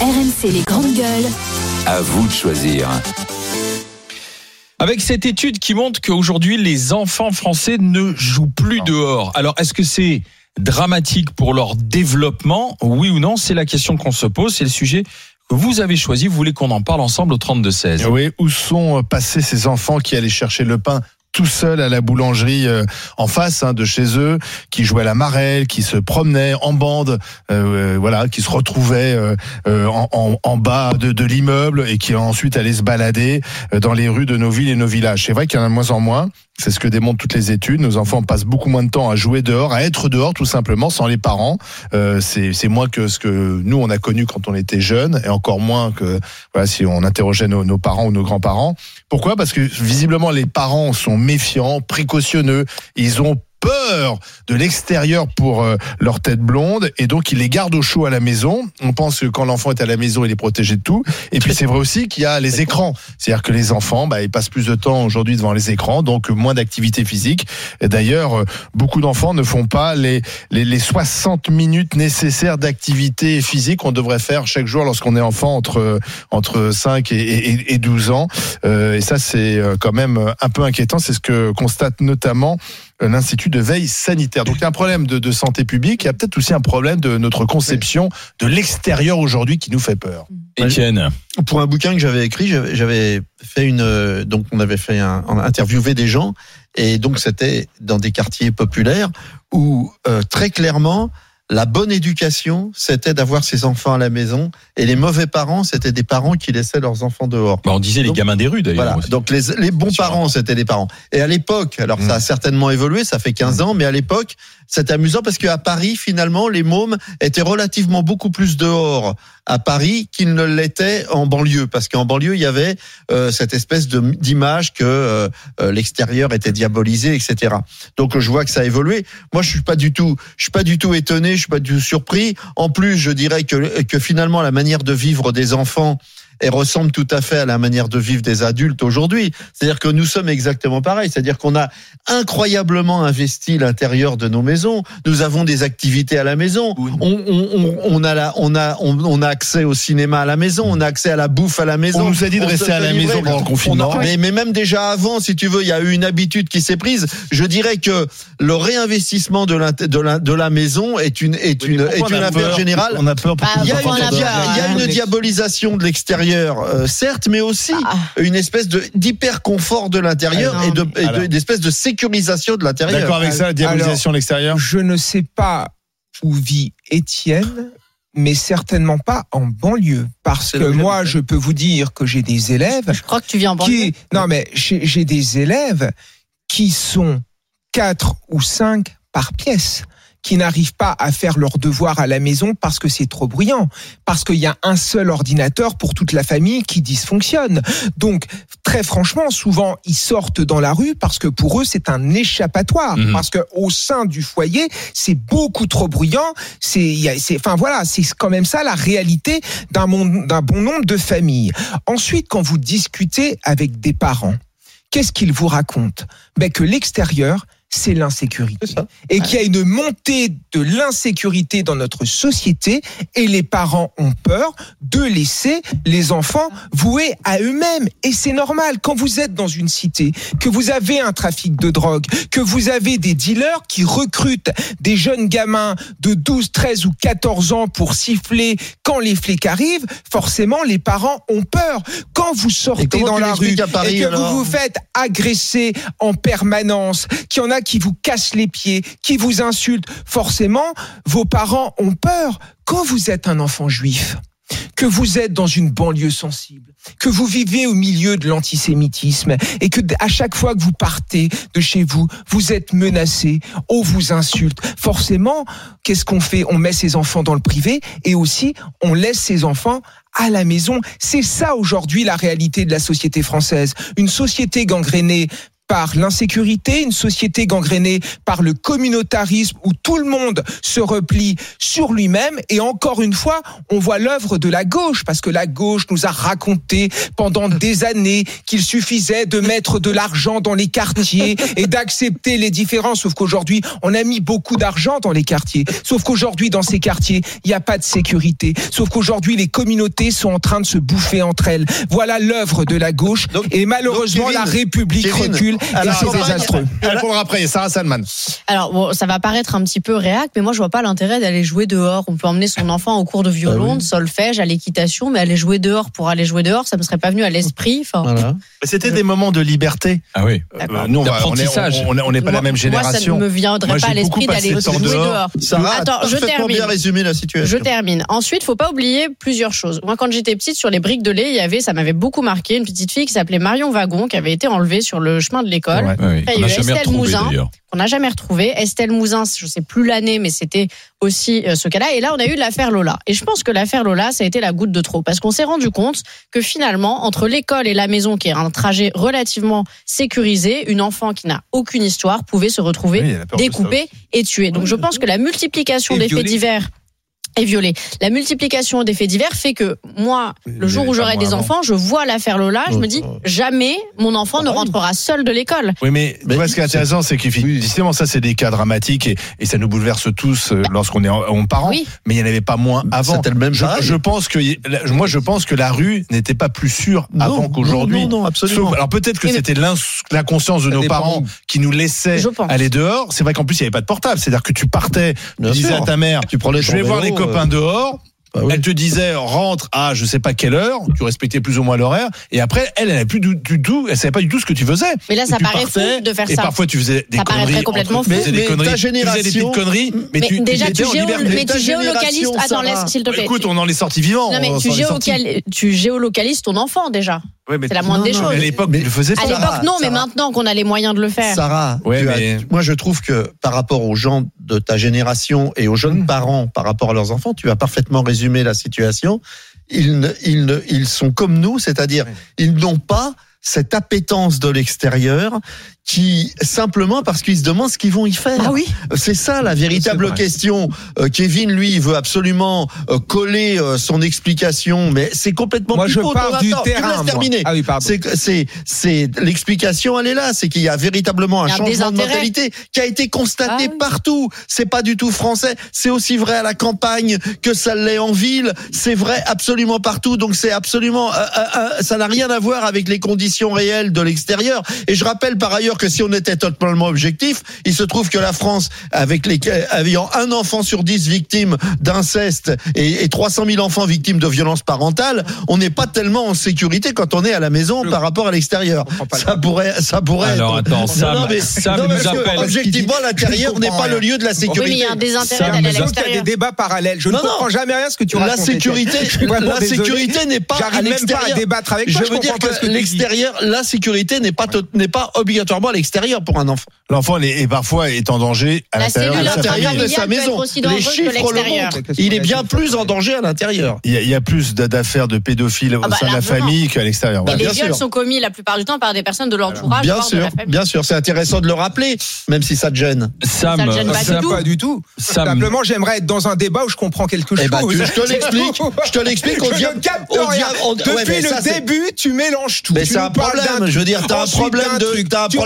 RMC les grandes gueules. À vous de choisir. Avec cette étude qui montre qu'aujourd'hui, les enfants français ne jouent plus dehors. Alors, est-ce que c'est dramatique pour leur développement? Oui ou non? C'est la question qu'on se pose. C'est le sujet que vous avez choisi. Vous voulez qu'on en parle ensemble au 32-16 Oui, où sont passés ces enfants qui allaient chercher le pain tout seul à la boulangerie euh, en face hein, de chez eux, qui jouaient à la marelle, qui se promenaient en bande, euh, voilà, qui se retrouvaient euh, en, en, en, bas de, de l'immeuble et qui ensuite allaient se balader dans les rues de nos villes et nos villages. C'est vrai qu'il y en a de moins en moins. C'est ce que démontrent toutes les études. Nos enfants passent beaucoup moins de temps à jouer dehors, à être dehors tout simplement, sans les parents. Euh, c'est moins que ce que nous on a connu quand on était jeunes, et encore moins que voilà si on interrogeait nos, nos parents ou nos grands-parents. Pourquoi? Parce que visiblement les parents sont méfiants, précautionneux. Ils ont peur de l'extérieur pour euh, leur tête blonde et donc ils les gardent au chaud à la maison. On pense que quand l'enfant est à la maison, il est protégé de tout. Et puis c'est vrai aussi qu'il y a les écrans. C'est-à-dire que les enfants, bah, ils passent plus de temps aujourd'hui devant les écrans, donc moins d'activité physique. Et d'ailleurs, euh, beaucoup d'enfants ne font pas les, les, les 60 minutes nécessaires d'activité physique qu'on devrait faire chaque jour lorsqu'on est enfant entre, entre 5 et, et, et 12 ans. Euh, et ça, c'est quand même un peu inquiétant. C'est ce que constate notamment l'Institut de veille sanitaire. Donc il y a un problème de, de santé publique, il y a peut-être aussi un problème de notre conception de l'extérieur aujourd'hui qui nous fait peur. Étienne Pour un bouquin que j'avais écrit, j'avais fait une... Donc on avait fait un, interviewer des gens, et donc c'était dans des quartiers populaires où euh, très clairement la bonne éducation, c'était d'avoir ses enfants à la maison, et les mauvais parents, c'était des parents qui laissaient leurs enfants dehors. Bah on disait donc, les gamins des rues d'ailleurs. Voilà. Donc les, les bons parents, c'était les parents. Et à l'époque, alors mmh. ça a certainement évolué, ça fait 15 mmh. ans, mais à l'époque, c'était amusant parce qu'à Paris, finalement, les mômes étaient relativement beaucoup plus dehors à Paris qu'ils ne l'étaient en banlieue, parce qu'en banlieue, il y avait euh, cette espèce d'image que euh, l'extérieur était diabolisé, etc. Donc je vois que ça a évolué. Moi, je suis pas du tout, je suis pas du tout étonné, je suis pas du tout surpris. En plus, je dirais que, que finalement, la manière de vivre des enfants et ressemble tout à fait à la manière de vivre des adultes aujourd'hui. C'est-à-dire que nous sommes exactement pareil. C'est-à-dire qu'on a incroyablement investi l'intérieur de nos maisons. Nous avons des activités à la maison. On, on, on, a la, on a on, a accès au cinéma à la maison. On a accès à la bouffe à la maison. On nous a dit de rester à la maison pendant le confinement. mais, mais même déjà avant, si tu veux, il y a eu une habitude qui s'est prise. Je dirais que le réinvestissement de la, de la, de la maison est une, est une, est une affaire générale. On a peur pour il y a une, il y a une diabolisation de l'extérieur euh, certes, mais aussi ah. une espèce de d'hyper confort de l'intérieur et de d'espèce de sécurisation de l'intérieur. D'accord avec ça, la diabolisation de l'extérieur? Je ne sais pas où vit Étienne. Mais certainement pas en banlieue, parce que moi, je peux vous dire que j'ai des élèves. Je crois que tu vis en banlieue. Qui, non, mais j'ai des élèves qui sont quatre ou cinq par pièce qui n'arrivent pas à faire leurs devoirs à la maison parce que c'est trop bruyant, parce qu'il y a un seul ordinateur pour toute la famille qui dysfonctionne. Donc, très franchement, souvent, ils sortent dans la rue parce que pour eux, c'est un échappatoire, mmh. parce que au sein du foyer, c'est beaucoup trop bruyant. C'est, enfin voilà, c'est quand même ça la réalité d'un d'un bon nombre de familles. Ensuite, quand vous discutez avec des parents, qu'est-ce qu'ils vous racontent? Ben que l'extérieur c'est l'insécurité. Et qu'il y a une montée de l'insécurité dans notre société et les parents ont peur de laisser les enfants voués à eux-mêmes. Et c'est normal, quand vous êtes dans une cité, que vous avez un trafic de drogue, que vous avez des dealers qui recrutent des jeunes gamins de 12, 13 ou 14 ans pour siffler quand les flics arrivent, forcément les parents ont peur. Quand vous sortez dans la rue Paris, et que alors vous vous faites agresser en permanence, qu'il y en a qui vous cassent les pieds, qui vous insultent, forcément, vos parents ont peur. Quand vous êtes un enfant juif, que vous êtes dans une banlieue sensible, que vous vivez au milieu de l'antisémitisme et que à chaque fois que vous partez de chez vous, vous êtes menacé, on vous insulte. Forcément, qu'est-ce qu'on fait? On met ses enfants dans le privé et aussi on laisse ses enfants à la maison. C'est ça aujourd'hui la réalité de la société française. Une société gangrénée par l'insécurité, une société gangrénée par le communautarisme où tout le monde se replie sur lui-même. Et encore une fois, on voit l'œuvre de la gauche, parce que la gauche nous a raconté pendant des années qu'il suffisait de mettre de l'argent dans les quartiers et d'accepter les différences. Sauf qu'aujourd'hui, on a mis beaucoup d'argent dans les quartiers. Sauf qu'aujourd'hui, dans ces quartiers, il n'y a pas de sécurité. Sauf qu'aujourd'hui, les communautés sont en train de se bouffer entre elles. Voilà l'œuvre de la gauche. Donc- et malheureusement, donc, Kevin, la République Kevin, recule la c'est campagne- désastreux. Après. Sarah Salman. Alors bon, ça va paraître un petit peu réac, mais moi je vois pas l'intérêt d'aller jouer dehors. On peut emmener son enfant au cours de violon, Ah oui. de solfège, à l'équitation, mais aller jouer dehors pour aller jouer dehors, ça me serait pas venu à l'esprit. Enfin, Voilà. C'était des moments de liberté. Ah oui. Euh, nous, on n'est pas la moi- même génération. Moi, ça ne me viendrait Moi, pas à l'esprit d'aller jouer dehors. dehors. Sarah Attends, a je termine. bien résumé la Je situation. termine. Ensuite, faut pas oublier plusieurs choses. Moi, quand j'étais petite, sur les briques de lait, il y avait, ça m'avait beaucoup marqué, une petite fille qui s'appelait Marion Wagon, qui avait été enlevée sur le chemin de l'école. Ouais. Oui, Après, il y on a n'a eu jamais Estelle retrouvé Mouzin. qu'on n'a jamais retrouvé. Estelle Mouzin, je sais plus l'année, mais c'était aussi euh, ce cas-là. Et là, on a eu l'affaire Lola. Et je pense que l'affaire Lola, ça a été la goutte de trop, parce qu'on s'est rendu compte que finalement, entre l'école et la maison, qui est un trajet relativement sécurisé, une enfant qui n'a aucune histoire pouvait se retrouver Oui, découpée et tuée. Donc, je pense que la multiplication Et des faits divers et violée. La multiplication des faits divers fait que moi, le jour où j'aurai des enfants, je vois l'affaire Lola, je me dis jamais mon enfant ne rentrera seul de l'école. Oui, mais, Mais tu vois, ce qui est intéressant, c'est que justement, ça, c'est des cas dramatiques et, et ça nous bouleverse tous euh, lorsqu'on est en, en parents. Oui. Mais il n'y en avait pas moins avant. C'était le même Je, je pense que, moi, je pense que la rue n'était pas plus sûre avant qu'aujourd'hui. Non, non, non, absolument. Sauf- alors peut-être que c'était l'inconscience de nos parents qui nous pense. aller dehors. C'est vrai qu'en plus il n'y avait pas de portable, c'est-à-dire que tu partais, Bien tu disais sûr. à ta mère, Tu prenais je vais voir vélo, les copains euh, dehors. Bah oui. Elle te disait rentre à je sais pas quelle heure, tu respectais plus ou moins l'horaire, et après elle elle avait plus du, du tout, elle savait pas du tout ce que tu faisais. Mais là, ça paraît partais, fou de faire et ça. parfois tu faisais des Ça paraîtrait conneries. complètement fou. faisais des Mais conneries, ta tu faisais des génération- petites conneries, mais, Mais tu, déjà, tu tu, géo- mais géolocalises. génération, Attends, laisse, s'il te plaît. Écoute, on en est sorti vivant. Non, mais tu, géolocalises ton enfant déjà. C'est la moindre des non, non, choses. À l'époque, Mais- tu le faisais À l'époque, Sarah, non, mais maintenant qu'on a les moyens de le faire. Sarah, moi je trouve que par rapport aux gens de ta génération et aux jeunes Mm. parents par rapport à leurs enfants, tu as parfaitement résumé la situation. Ils, ne, ils, ne, ils sont comme nous, c'est-à-dire ils n'ont pas cette appétence de l'extérieur qui simplement parce qu'ils se demandent ce qu'ils vont y faire. Ah oui. C'est ça la véritable question. Euh, Kevin, lui, il veut absolument euh, coller euh, son explication, mais c'est complètement Moi, je pars Attends, du tu me terrain. terminer. Ah oui, pardon. C'est c'est c'est l'explication elle est là, c'est qu'il y a véritablement un a changement de mentalité qui a été constaté Ah oui. partout. C'est pas du tout français, c'est aussi vrai à la campagne que ça l'est en ville, c'est vrai absolument partout. Donc c'est absolument euh, euh, euh, ça n'a rien à voir avec les conditions réelles de l'extérieur. Et je rappelle par ailleurs que si on était totalement objectif, il se trouve que la France avec les ayant un enfant sur dix victime d'inceste et, et 300 000 enfants victimes de violences parentales, on n'est pas tellement en sécurité quand on est à la maison par rapport à l'extérieur. Ça pourrait, ça pourrait. Alors, être- attends, Sam- non, mais, Sam non, nous parce que, appelle. Objectivement, l'intérieur n'est pas le lieu de la Oui, mais il sécurité. y a un désintérêt Ça d'aller nous à Il y a des débats parallèles. Je ne Non, non. comprends jamais rien à ce que tu La racontes. sécurité, la sécurité n'est pas à l'extérieur. débattre avec Je veux dire que l'extérieur, la sécurité n'est pas n'est pas obligatoirement à l'extérieur pour un enfant. L'enfant est, est parfois est en danger à l'intérieur de sa maison. Les chiffres le montrent. Il est bien plus en danger à l'intérieur. Il y, a, il y a plus d'a- d'affaires de pédophiles au Ah bah, sein de la famille qu'à l'extérieur. Bah, les bien viols sûr. sont commis la plupart du temps par des personnes de l'entourage, Bien de sûr, bien sûr, c'est intéressant de le rappeler, même si ça te gêne. Sam, Ça le gêne pas du tout. pas du tout. Sam, Simplement, j'aimerais être dans un débat où je comprends quelque chose. Eh ben, tu- je te l'explique, je te l'explique, Depuis le début, tu mélanges tout. Mais c'est un problème. Je veux dire, t'as un problème de-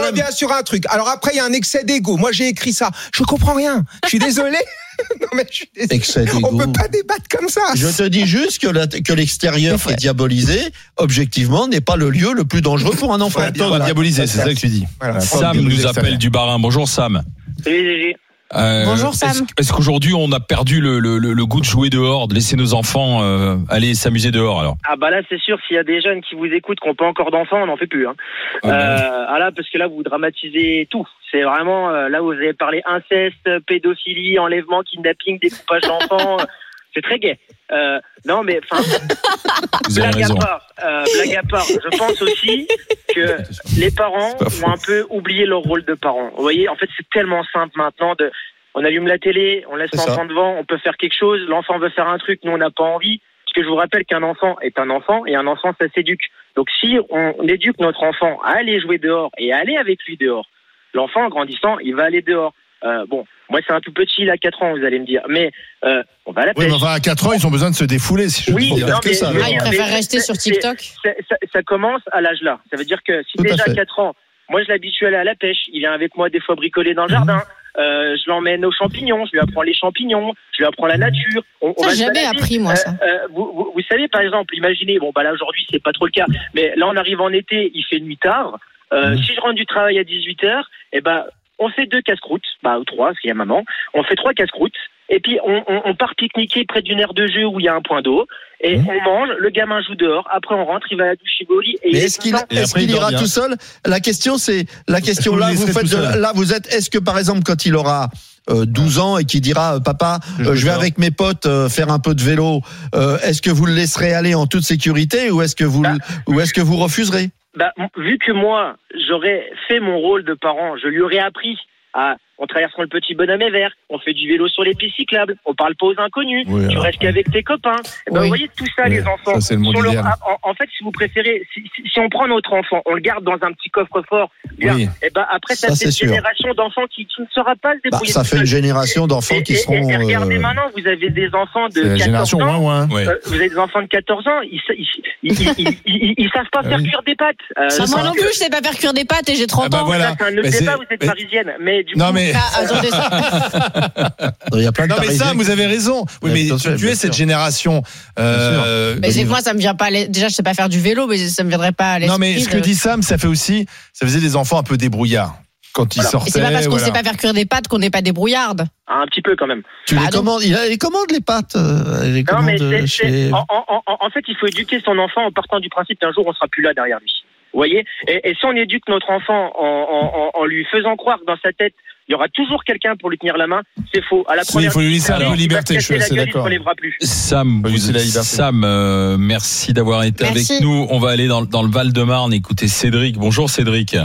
reviens sur un truc. Alors après, il y a un excès d'ego. Moi, j'ai écrit ça. Je comprends rien. Je suis désolé. non, mais je suis désolé. Excès On peut pas débattre comme ça. Je te dis juste que la- que l'extérieur qui est diabolisé, objectivement, n'est pas le lieu le plus dangereux pour un enfant. Voilà. diaboliser, c'est ça que tu dis. Voilà. Sam nous appelle du Barin. Bonjour Sam. Salut. Euh, Bonjour, Sam. Est-ce, est-ce qu'aujourd'hui on a perdu le, le, le- le goût de jouer dehors, de laisser nos enfants euh, aller s'amuser dehors alors? Ah bah là c'est sûr s'il y a des jeunes qui vous écoutent qui n'ont pas encore d'enfants on n'en fait plus hein. Ah bah Euh, ah là parce que là vous dramatisez tout c'est vraiment euh, là où vous avez parlé inceste pédophilie enlèvement kidnapping découpage d'enfants c'est très gai euh, non mais enfin blague à part euh, blague à part je pense aussi que les parents ont un peu oublié leur rôle de parents vous voyez en fait c'est tellement simple maintenant de on allume la télé on laisse l'enfant devant on peut faire quelque chose l'enfant veut faire un truc nous on n'a pas envie. Que je vous rappelle qu'un enfant est un enfant et un enfant, ça s'éduque. Donc si on éduque notre enfant à aller jouer dehors et à aller avec lui dehors, l'enfant en grandissant, il va aller dehors. Euh, bon, moi c'est un tout petit, il a 4 ans, vous allez me dire. Mais euh, on va à la Oui, pêche. mais enfin, à 4 ans, ils ont besoin de se défouler, si je Oui, dire. non, que mais- ça. mais- Ah, il alors. préfère mais- rester sur TikTok? ça, ça- ça commence à l'âge là. Ça veut dire que si Tout déjà à 4 ans, moi je l'habitue à aller à la pêche, il vient avec moi des fois bricoler Mhm. dans le jardin, euh, je l'emmène aux champignons, je lui apprends les champignons, je lui apprends la nature. On, on Ça, se jamais appris, moi, ça. Euh, euh, vous, vous, vous savez, par exemple, imaginez, bon, bah là aujourd'hui c'est pas trop le cas, mais là on arrive en été, il fait nuit tard. Euh, Si je rentre du travail à 18 h eh ben on fait deux casse-croûtes, bah ou trois, s'il y a maman. On fait trois casse-croûtes. Et puis on, on, on part pique-niquer près d'une aire de jeu où il y a un point d'eau et on mange. Le gamin joue dehors. Après on rentre, il va à la douche, il va au lit. Et Mais il est est-ce qu'il qu'il dort ira bien. tout seul La question c'est la question vous là vous faites là vous êtes est-ce que par exemple quand il aura euh, 12 ans et qu'il dira euh, papa Je euh, vais je vais avec mes potes euh, faire un peu de vélo euh, est-ce que vous le laisserez aller en toute sécurité ou est-ce que vous le- ou est-ce que vous refuserez? Bah, vu que moi, j'aurais fait mon rôle de parent, je lui aurais appris à. On traverse le petit bonhomme est vert, on fait du vélo sur les pistes cyclables, on parle pas aux inconnus, Oui, tu alors, restes qu'avec tes copains. Eh ben, Oui. Vous voyez tout ça, Oui, les enfants. ça, c'est le monde Sur leur- en, en fait, si vous préférez, si, si- si on prend notre enfant, on le garde dans un petit coffre-fort, et ben après ça, Ça, fait une sûr. génération d'enfants qui, qui ne saura pas se Bah, débrouiller. ça fait une génération d'enfants Et- qui et- seront et regardez euh, maintenant, vous avez des enfants de C'est la 14 génération ans. ouin. Ouais. Euh, vous avez des enfants de 14 ans, ils, ils, ils, ils, ils- ils savent pas Ah faire cuire des pâtes. Euh, Bah, moi non plus, je sais pas faire cuire des pâtes et j'ai 30 Ah bah ans. voilà. ça, c'est un autre débat, vous êtes parisienne. Mais du Non coup, mais Ah, attendez, ça- il y a plein de non mais ça vous avez raison. Oui mais tu, es cette génération. euh, mais c'est que moi, ça me vient pas. Déjà, je sais pas faire du vélo, mais ça me viendrait pas à l'esprit. Non mais ce que dit Sam, ça fait aussi, ça faisait des enfants un peu débrouillards quand ils Voilà. Et sortaient. c'est pas parce qu'on voilà. sait pas faire cuire des pâtes qu'on n'est pas débrouillarde. un petit peu quand même. tu Bah, les non. commandes il a les pâtes euh, les Non, commandes mais c'est- chez en, en- en- en fait, il faut éduquer son enfant en partant du principe qu'un jour on sera plus là derrière lui. Vous voyez? Et, et si on éduque notre enfant en, en- en- en lui faisant croire dans sa tête, il y aura toujours quelqu'un pour lui tenir la main, c'est faux. À la Oui, première il faut lui laisser un peu liberté, je suis assez d'accord. relèvera plus. Sam, vous- la. Sam, euh, merci d'avoir été Merci. avec nous. On va aller dans, dans le Val-de-Marne écouter Cédric. Bonjour Cédric.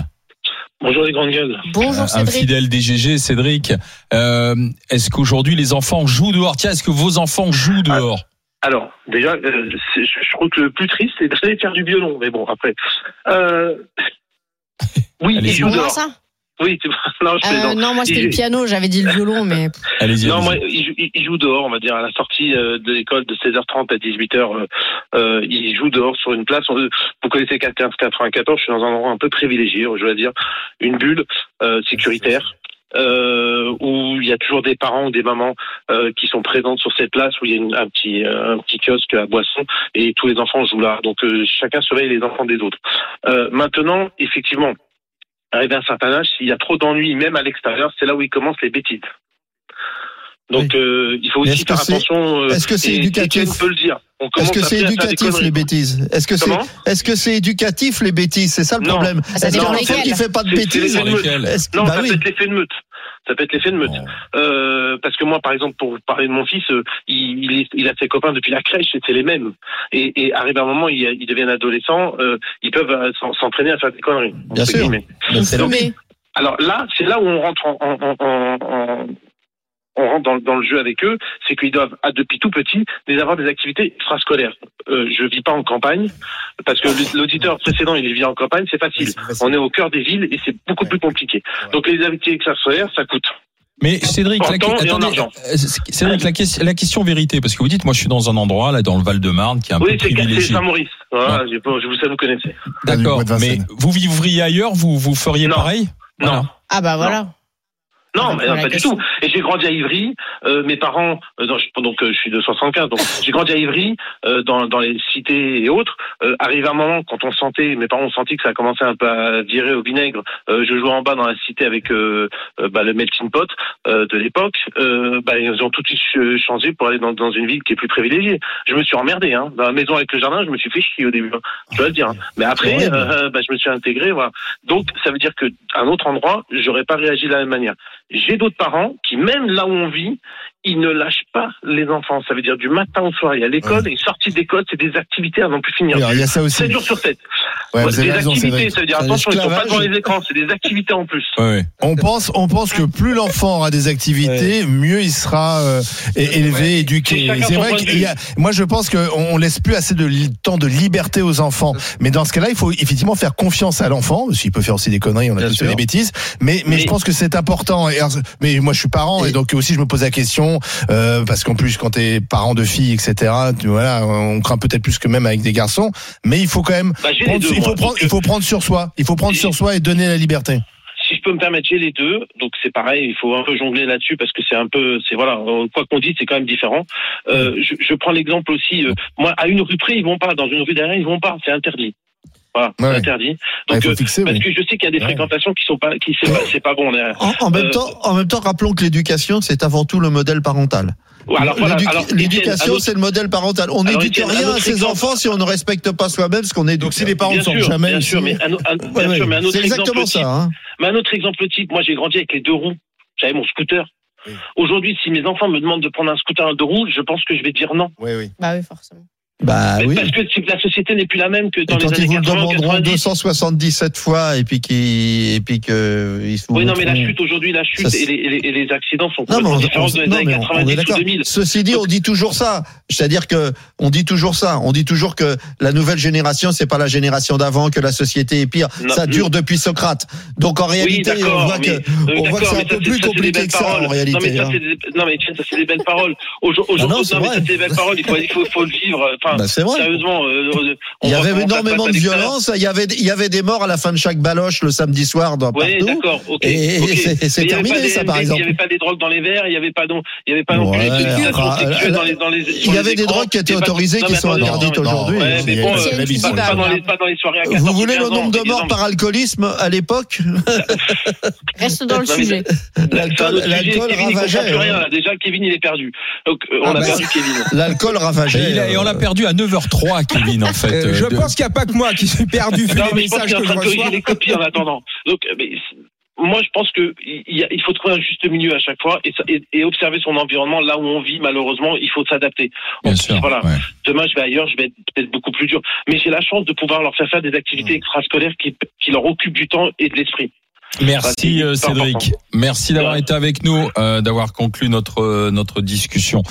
Bonjour les grandes gueules. Bonjour un Cédric. fidèle DGG, Cédric. Euh, est-ce qu'aujourd'hui les enfants jouent dehors Tiens, est-ce que vos enfants jouent dehors Alors, déjà, euh, je, trouve que le plus triste, c'est d'aller faire du violon. Mais bon, après. Euh... Oui, ils jouent dehors. ça Oui, non, je Euh. Non, moi c'était Il- le piano, j'avais dit le violon, mais Allez-y. Non, moi, allez-y. ils, jou- ils- ils jouent dehors, on va dire, à la sortie euh, de l'école de 16h30 à 18h. Euh, euh, ils jouent dehors sur une place. On- Vous connaissez 1594, je suis dans un endroit un peu privilégié, je dois dire, une bulle euh, sécuritaire. Euh, où il y a toujours des parents ou des mamans euh, qui sont présentes sur cette place où il y a une- un petit euh, un petit kiosque à boisson et tous les enfants jouent là. Donc euh, chacun surveille les enfants des autres. Euh, maintenant, effectivement, arrivé à un certain âge, s'il y a trop d'ennuis, même à l'extérieur, c'est là où ils commencent les bêtises. Donc euh, il faut aussi est-ce que faire c'est- attention. euh, est-ce que c'est éducatif peut le dire. Est-ce que c'est éducatif les bêtises Est-ce que c'est est-ce que c'est éducatif les bêtises? C'est ça le Non. problème. Ah, ça Est-ce dépend qu'un enfant lesquelles. qui fait pas de bêtises est-ce que- Non, bah ça oui. peut être l'effet de meute. Ça peut être l'effet de meute. Euh, parce que moi, par exemple, pour parler de mon fils, euh, il, il, est- il a ses copains depuis la crèche et c'est les mêmes. Et, et arrivé à un moment, il, il devient adolescent, euh, ils peuvent euh, s'en- s'entraîner à faire des conneries. Bien sûr. Mais Alors là, c'est là où on rentre en, en- en- en- en- on rentre dans, dans le jeu avec eux, c'est qu'ils doivent, ah, depuis tout petit, les avoir des activités extrascolaires. Euh, je vis pas en campagne, parce que l'auditeur précédent, il vit en campagne, c'est facile. On est au cœur des villes et c'est beaucoup plus compliqué. Donc les activités extrascolaires, ça coûte. Mais Cédric, En la, attendez, euh, Cédric, la, question- la question vérité, parce que vous dites, moi je suis dans un endroit là dans le Val-de-Marne qui est un Oui, peu c'est c'est privilégié. Saint-Maurice. Voilà, je vous sais, vous connaissez. D'accord, mais vous vivriez ailleurs, vous vous feriez Non. pareil? Non. Voilà. ah bah voilà. Non, Mais pour non, la pas du tout. Et j'ai grandi à Ivry. Euh, mes parents, euh, je- donc euh, je suis de 75, donc j'ai grandi à Ivry, euh, dans, dans les cités et autres. Euh, arrivé un moment, quand on sentait, mes parents ont senti que ça commençait un peu à virer au vinaigre. euh, je jouais en bas dans la cité avec euh, euh, bah, le melting pot euh, de l'époque. Euh, bah, ils ont tout de suite ch- changé pour aller dans, dans une ville qui est plus privilégiée. Je me suis emmerdé. Hein. Dans la maison avec le jardin, je me suis fait chier au début. hein. Je dois le dire. hein. Mais après, euh, bah, je me suis intégré. Voilà. Donc, ça veut dire que un autre endroit, j'aurais pas réagi de la même manière. J'ai d'autres parents qui, même là où on vit, ils ne lâchent pas les enfants. Ça veut dire du matin au soir. Il y a l'école et sortie d'école, c'est des activités à n'en plus finir. Alors, il y a ça aussi. 7 jours sur 7. Ouais, vous avez des raison, activités, ça veut dire attention, ils sont pas devant les écrans, c'est des activités en plus. Ouais, ouais. On pense, on pense que plus l'enfant aura des activités, mieux il sera euh, élevé, éduqué. C'est vrai qu'il y a, moi je pense qu'on on laisse plus assez de temps de liberté aux enfants. Mais dans ce cas-là, il faut effectivement faire confiance à l'enfant. S'il peut faire aussi des conneries, on a Bien tous fait des bêtises. Mais, mais, Mais- je pense que c'est important. Et mais moi je suis parent et, Et- donc aussi je me pose la question euh, parce qu'en plus quand t'es parent de filles, etc. Tu, voilà, on craint peut-être plus que même avec des garçons. Mais il faut quand même Bah, prendre, deux, il faut prendre, donc, il faut prendre sur soi. Il faut prendre Et- sur soi et donner la liberté. si je peux me permettre, j'ai les deux, donc c'est pareil, il faut un peu jongler là-dessus parce que c'est un peu, c'est voilà, euh, quoi qu'on dise, c'est quand même différent. Euh, je, je prends l'exemple aussi, euh, moi, à une rue près, ils vont pas, dans une rue derrière, ils vont pas, c'est interdit. Voilà, Ouais. c'est interdit. Ouais, il Donc, euh, fixer. parce oui. que je sais qu'il y a des Ouais. fréquentations qui sont pas, qui c'est pas, c'est pas bon derrière. En, en même Euh, temps, en même temps, rappelons que l'éducation, c'est avant tout le modèle parental. L'éducation, c'est le modèle parental. On n'éduque rien à ses enfants si on ne respecte pas soi-même ce qu'on éduque. Donc si les parents ne sortent sûr, jamais, bien sûr, mais un, o- un- Ouais, bien sûr, ouais. mais un autre c'est exactement exemple type, ça. Hein. Mais un autre exemple type, moi j'ai grandi avec les deux roues. J'avais mon scooter. Aujourd'hui, si mes enfants me demandent de prendre un scooter à deux roues, je pense que je vais dire non. Oui, oui. Bah oui, forcément. Bah Mais oui. Parce que c'est que la société n'est plus la même que Et dans quand les ils vous années le 80 demanderont 90. 277 fois et puis qu'ils et puis que ils vous Oui, non, mais la chute aujourd'hui, la chute Ça, et, les, et et accidents sont complètement on, différents on- de les non, années mais on- on 90 est ou d'accord. 2000. Ceci dit, on dit toujours ça. C'est-à-dire que on dit toujours ça. On dit toujours que la nouvelle génération, c'est pas la génération d'avant, que la société est pire. Non, ça dure depuis Socrate. Donc en Oui, réalité, on d'accord, voit que mais, euh, on voit que c'est un peu plus compliqué que ça en réalité. Non, mais ça, hein. c'est des, ça, c'est des belles paroles. Aujourd- Ah non, Aujourd'hui, mais c'est des belles paroles. Il faut, il faut le vivre. Enfin, Bah, c'est vrai. sérieusement, euh, on Il y va- avait énormément de violence. Il y avait il y avait des morts à la fin de chaque baloche le samedi soir dans Oui, partout. d'accord, ok. Et- c'est- terminé, des ça, par exemple. Il n'y avait pas des drogues dans les verres, il n'y avait pas non, il y avait pas non plus Ouais, les, Il y avait des drogues qui étaient autorisées qui sont interdites aujourd'hui. Ouais, mais Il y a bon, pas de cannabis, pas, ouais. pas dans les, pas dans les soirées à 14 Vous voulez le 15 ans, nombre de morts par alcoolisme à l'époque Reste dans le sujet. L'alcool ravageait. hein. Déjà, Kevin, il est perdu. Donc, euh, Ah on a bah, perdu Kevin. L'alcool ravageait. et on l'a euh, perdu à 9h03, Kevin, en fait. Euh, je Euh, de- pense qu'il n'y a pas que moi qui suis perdu vu Non, les mais je pense messages qu'il est en que je reçois. les copies en attendant. Donc, euh, mais, moi, je pense que il, y a- il faut trouver un juste milieu à chaque fois et, ça- et- et observer son environnement là où on vit. Malheureusement, il faut s'adapter. Bien Donc, sûr. Voilà. ouais. Demain, je vais ailleurs, je vais être peut-être beaucoup plus dur. Mais j'ai la chance de pouvoir leur faire faire des activités extrascolaires qui, qui leur occupent du temps et de l'esprit. Merci Cédric. Merci d'avoir été avec nous, euh, d'avoir conclu notre notre discussion.